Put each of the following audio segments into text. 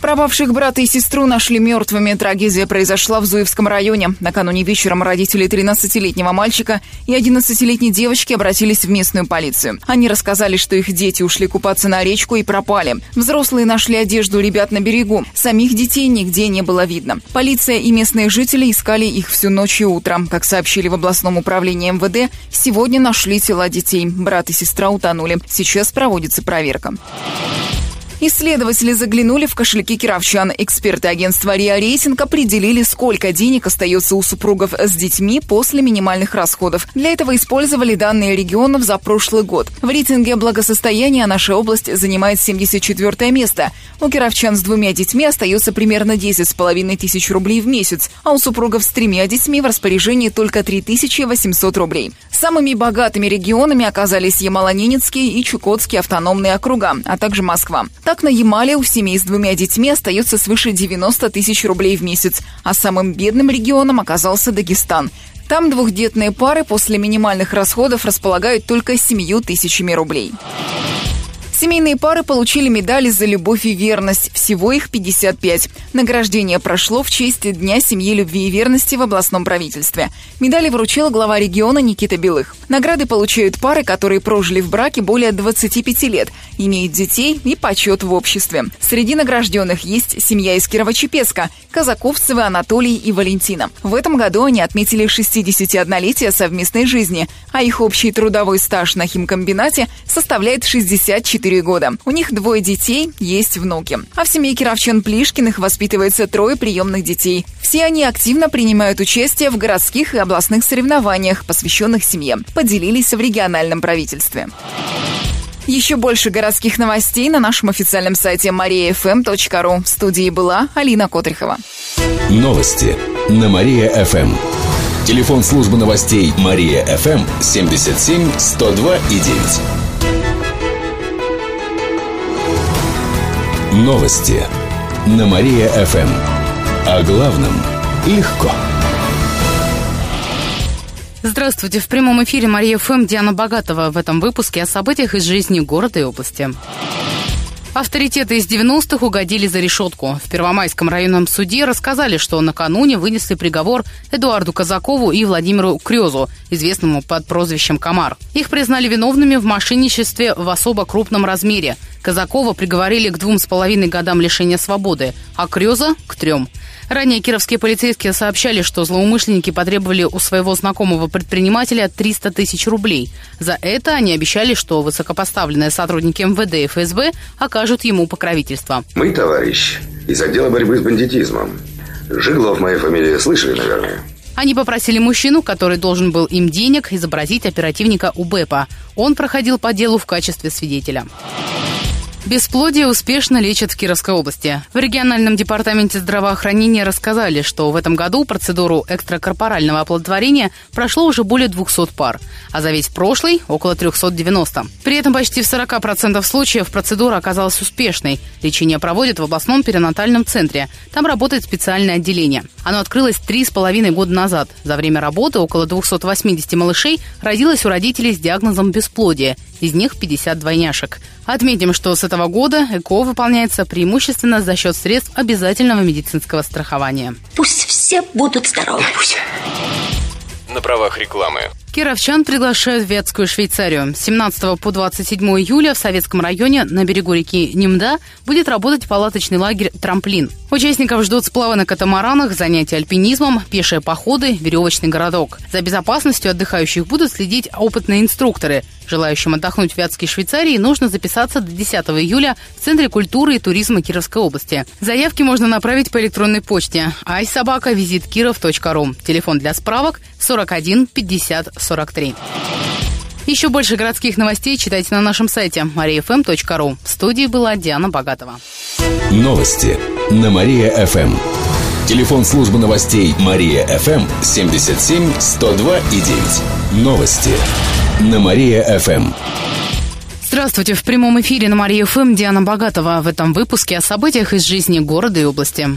Пропавших брата и сестру нашли мертвыми. Трагедия произошла в Зуевском районе. Накануне вечером родители 13-летнего мальчика и 11-летней девочки обратились в местную полицию. Они рассказали, что их дети ушли купаться на речку и пропали. Взрослые нашли одежду ребят на берегу. Самих детей нигде не было видно. Полиция и местные жители искали их всю ночь и утром. Как сообщили в областном управлении МВД, сегодня нашли тела детей. Брат и сестра утонули. Сейчас проводится проверка. Исследователи заглянули в кошельки кировчан. Эксперты агентства РИА Рейтинг определили, сколько денег остается у супругов с детьми после минимальных расходов. Для этого использовали данные регионов за прошлый год. В рейтинге благосостояния наша область занимает 74 место. У кировчан с двумя детьми остается примерно 10,5 тысяч рублей в месяц, а у супругов с тремя детьми в распоряжении только 3800 рублей. Самыми богатыми регионами оказались Ямало-Ненецкий и Чукотский автономные округа, а также Москва. Так, на Ямале у семей с двумя детьми остается свыше 90 тысяч рублей в месяц, а самым бедным регионом оказался Дагестан. Там двухдетные пары после минимальных расходов располагают только 7 тысячами рублей. Семейные пары получили медали за любовь и верность. Всего их 55. Награждение прошло в честь Дня семьи любви и верности в областном правительстве. Медали вручил глава региона Никита Белых. Награды получают пары, которые прожили в браке более 25 лет, имеют детей и почет в обществе. Среди награжденных есть семья из Кирово-Чепецка, Казаковцевы, Анатолий и Валентина. В этом году они отметили 61-летие совместной жизни, а их общий трудовой стаж на химкомбинате составляет 64 4 года. У них двое детей, есть внуки. А в семье Кировчан Плишкиных воспитывается трое приемных детей. Все они активно принимают участие в городских и областных соревнованиях, посвященных семье. Поделились в региональном правительстве. Еще больше городских новостей на нашем официальном сайте mariafm.ru. В студии была Алина Котрихова. Новости на Мария-ФМ. Телефон службы новостей Мария-ФМ 77 102 и 9. Новости на Мария-ФМ. О главном легко. Здравствуйте. В прямом эфире Мария ФМ Диана Богатова. В этом выпуске о событиях из жизни города и области. Авторитеты из 90-х угодили за решетку. В Первомайском районном суде рассказали, что накануне вынесли приговор Эдуарду Казакову и Владимиру Крезу, известному под прозвищем «Комар». Их признали виновными в мошенничестве в особо крупном размере. Казакова приговорили к двум с половиной годам лишения свободы, а Креза – к трем. Ранее кировские полицейские сообщали, что злоумышленники потребовали у своего знакомого предпринимателя 300 тысяч рублей. За это они обещали, что высокопоставленные сотрудники МВД и ФСБ окажут ему покровительство. Мы, товарищ, из отдела борьбы с бандитизмом. Жиглов моя фамилия слышали, наверное? Они попросили мужчину, который должен был им денег, изобразить оперативника УБЭПа. Он проходил по делу в качестве свидетеля. Бесплодие успешно лечат в Кировской области. В региональном департаменте здравоохранения рассказали, что в этом году процедуру экстракорпорального оплодотворения прошло уже более 200 пар, а за весь прошлый – около 390. При этом почти в 40% случаев процедура оказалась успешной. Лечение проводят в областном перинатальном центре. Там работает специальное отделение. Оно открылось три с половиной года назад. За время работы около 280 малышей родилось у родителей с диагнозом бесплодия. Из них 50 двойняшек. Отметим, что с этого года ЭКО выполняется преимущественно за счет средств обязательного медицинского страхования. Пусть все будут здоровы. Пусть. На правах рекламы. Кировчан приглашают в Вятскую Швейцарию. С 17 по 27 июля в Советском районе на берегу реки Немда будет работать палаточный лагерь «Трамплин». Участников ждут сплавы на катамаранах, занятия альпинизмом, пешие походы, веревочный городок. За безопасностью отдыхающих будут следить опытные инструкторы. Желающим отдохнуть в Вятской Швейцарии нужно записаться до 10 июля в Центре культуры и туризма Кировской области. Заявки можно направить по электронной почте айсобака.визиткиров.ру. Телефон для справок 41 50 43. Еще больше городских новостей читайте на нашем сайте mariafm.ru. В студии была Диана Богатова. Новости на Мария-ФМ. Телефон службы новостей Мария-ФМ 77 102 и 9. Новости на Мария-ФМ. Здравствуйте. В прямом эфире на Мария ФМ Диана Богатова. В этом выпуске о событиях из жизни города и области.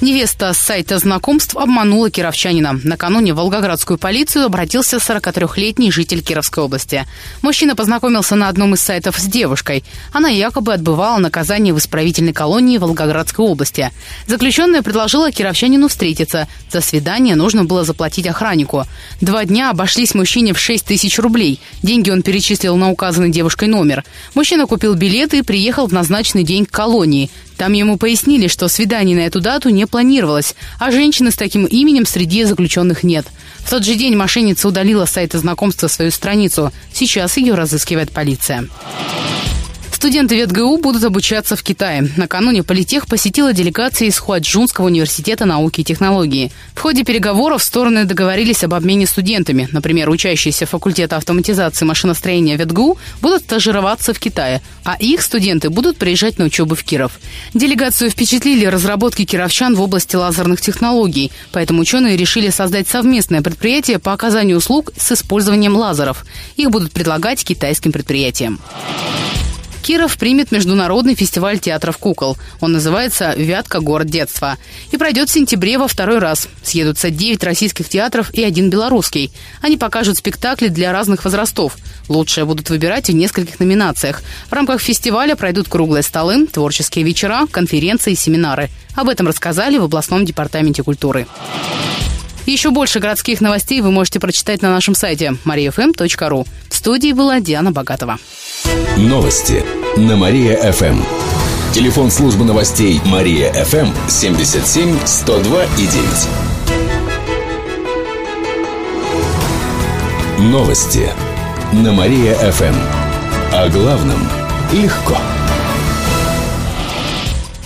Невеста с сайта знакомств обманула кировчанина. Накануне в Волгоградскую полицию обратился 43-летний житель Кировской области. Мужчина познакомился на одном из сайтов с девушкой. Она якобы отбывала наказание в исправительной колонии Волгоградской области. Заключенная предложила кировчанину встретиться. За свидание нужно было заплатить охраннику. Два дня обошлись мужчине в 6 тысяч рублей. Деньги он перечислил на указанный девушкой номер. Мужчина купил билеты и приехал в назначенный день к колонии. Там ему пояснили, что свидание на эту дату не планировалось, а женщины с таким именем среди заключенных нет. В тот же день мошенница удалила с сайта знакомства свою страницу. Сейчас ее разыскивает полиция. Студенты ВетГУ будут обучаться в Китае. Накануне Политех посетила делегация из Хуаджунского университета науки и технологии. В ходе переговоров стороны договорились об обмене студентами. Например, учащиеся факультета автоматизации машиностроения ВетГУ будут стажироваться в Китае, а их студенты будут приезжать на учебу в Киров. Делегацию впечатлили разработки кировчан в области лазерных технологий, поэтому ученые решили создать совместное предприятие по оказанию услуг с использованием лазеров. Их будут предлагать китайским предприятиям. Киров примет международный фестиваль театров кукол. Он называется «Вятка. Город детства». И пройдет в сентябре во второй раз. Съедутся 9 российских театров и один белорусский. Они покажут спектакли для разных возрастов. Лучшие будут выбирать в нескольких номинациях. В рамках фестиваля пройдут круглые столы, творческие вечера, конференции и семинары. Об этом рассказали в областном департаменте культуры. Еще больше городских новостей вы можете прочитать на нашем сайте mariafm.ru. В студии была Диана Богатова. Новости на Мария-ФМ. Телефон службы новостей Мария-ФМ 77 102 и 9. Новости на Мария-ФМ. О главном легко.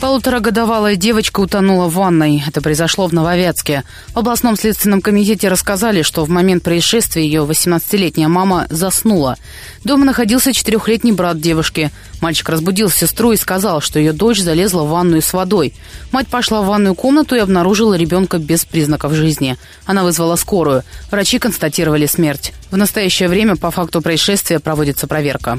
Полуторагодовалая девочка утонула в ванной. Это произошло в Нововятске. В областном следственном комитете рассказали, что в момент происшествия ее 18-летняя мама заснула. Дома находился четырехлетний брат девушки. Мальчик разбудил сестру и сказал, что ее дочь залезла в ванную с водой. Мать пошла в ванную комнату и обнаружила ребенка без признаков жизни. Она вызвала скорую. Врачи констатировали смерть. В настоящее время по факту происшествия проводится проверка.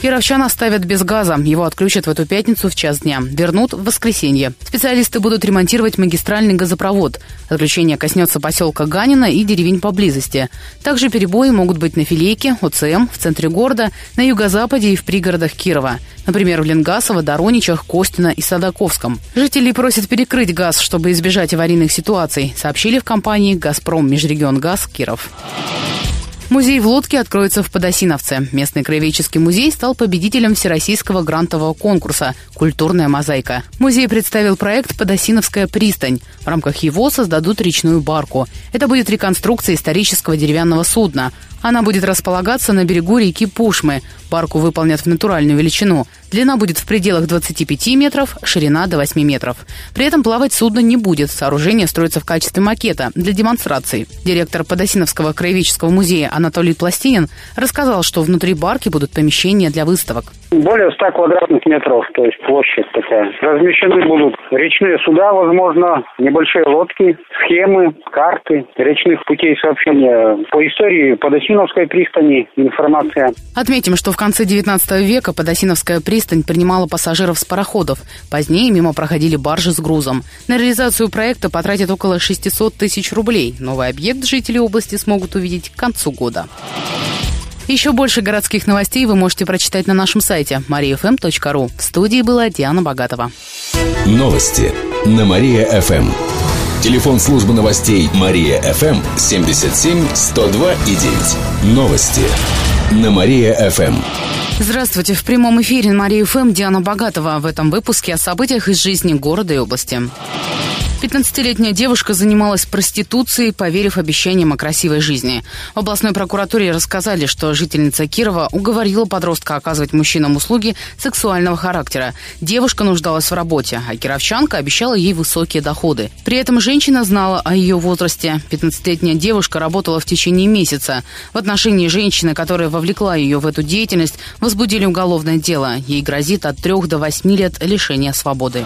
Кировчан оставят без газа. Его отключат в эту пятницу в час дня. Вернут в воскресенье. Специалисты будут ремонтировать магистральный газопровод. Отключение коснется поселка Ганина и деревень поблизости. Также перебои могут быть на Филейке, ОЦМ, в центре города, на юго-западе и в пригородах Кирова. Например, в Ленгасово, Дороничах, Костино и Садаковском. Жители просят перекрыть газ, чтобы избежать аварийных ситуаций, сообщили в компании «Газпром Межрегионгаз Киров». Музей в лодке откроется в Подосиновце. Местный краеведческий музей стал победителем всероссийского грантового конкурса «Культурная мозаика». Музей представил проект «Подосиновская пристань». В рамках его создадут речную барку. Это будет реконструкция исторического деревянного судна. Она будет располагаться на берегу реки Пушмы. Парку выполнят в натуральную величину. Длина будет в пределах 25 метров, ширина до 8 метров. При этом плавать судно не будет. Сооружение строится в качестве макета для демонстрации. Директор Подосиновского краеведческого музея Анатолий Пластинин рассказал, что внутри барки будут помещения для выставок. Более 100 квадратных метров, то есть площадь такая. Размещены будут речные суда, возможно, небольшие лодки, схемы, карты речных путей сообщения. По истории Подосиновской пристани информация. Отметим, что в конце 19 века Подосиновская пристань принимала пассажиров с пароходов. Позднее мимо проходили баржи с грузом. На реализацию проекта потратят около 600 тысяч рублей. Новый объект жители области смогут увидеть к концу года. Еще больше городских новостей вы можете прочитать на нашем сайте mariafm.ru. В студии была Диана Богатова. Новости на Мария-ФМ. Телефон службы новостей Мария-ФМ 77 102 и 9. Новости на Мария-ФМ. Здравствуйте. В прямом эфире на Мария ФМ Диана Богатова. В этом выпуске о событиях из жизни города и области. 15-летняя девушка занималась проституцией, поверив обещаниям о красивой жизни. В областной прокуратуре рассказали, что жительница Кирова уговорила подростка оказывать мужчинам услуги сексуального характера. Девушка нуждалась в работе, а кировчанка обещала ей высокие доходы. При этом женщина знала о ее возрасте. 15-летняя девушка работала в течение месяца. В отношении женщины, которая вовлекла ее в эту деятельность, возбудили уголовное дело. Ей грозит от 3 до 8 лет лишения свободы.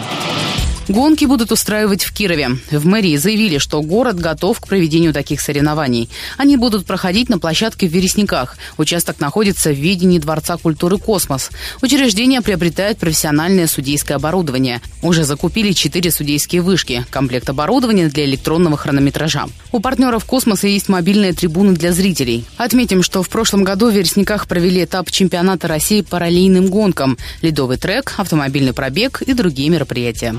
Гонки будут устраивать в Кирове. В мэрии заявили, что город готов к проведению таких соревнований. Они будут проходить на площадке в Вересниках. Участок находится в видении Дворца культуры «Космос». Учреждение приобретает профессиональное судейское оборудование. Уже закупили четыре судейские вышки, комплект оборудования для электронного хронометража. У партнеров «Космоса» есть мобильные трибуны для зрителей. Отметим, что в прошлом году в Вересниках провели этап чемпионата России по раллийным гонкам, ледовый трек, автомобильный пробег и другие мероприятия.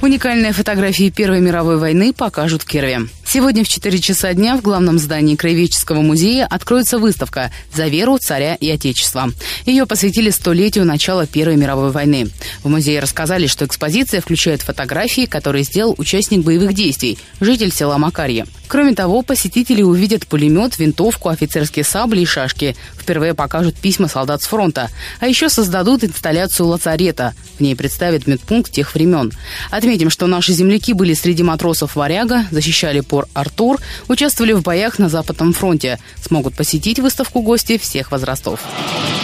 Уникальные фотографии Первой мировой войны покажут в Кирове. Сегодня в 4 часа дня в главном здании Краеведческого музея откроется выставка «За веру, царя и отечества». Ее посвятили столетию начала Первой мировой войны. В музее рассказали, что экспозиция включает фотографии, которые сделал участник боевых действий, житель села Макарье. Кроме того, посетители увидят пулемет, винтовку, офицерские сабли и шашки. Впервые покажут письма солдат с фронта. А еще создадут инсталляцию лацарета. В ней представят медпункт тех времен. Отметим, что наши земляки были среди матросов «Варяга», защищали по Пор Артур участвовали в боях на Западном фронте. Смогут посетить выставку гости всех возрастов.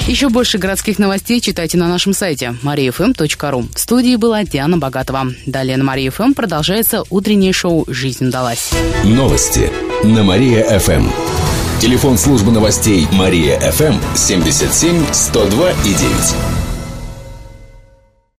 Еще больше городских новостей читайте на нашем сайте mariafm.ru. В студии была Диана Богатова. Далее на Мария ФМ продолжается утреннее шоу «Жизнь удалась». Новости на Мария-ФМ. Телефон службы новостей Мария-ФМ 77 102 и 9.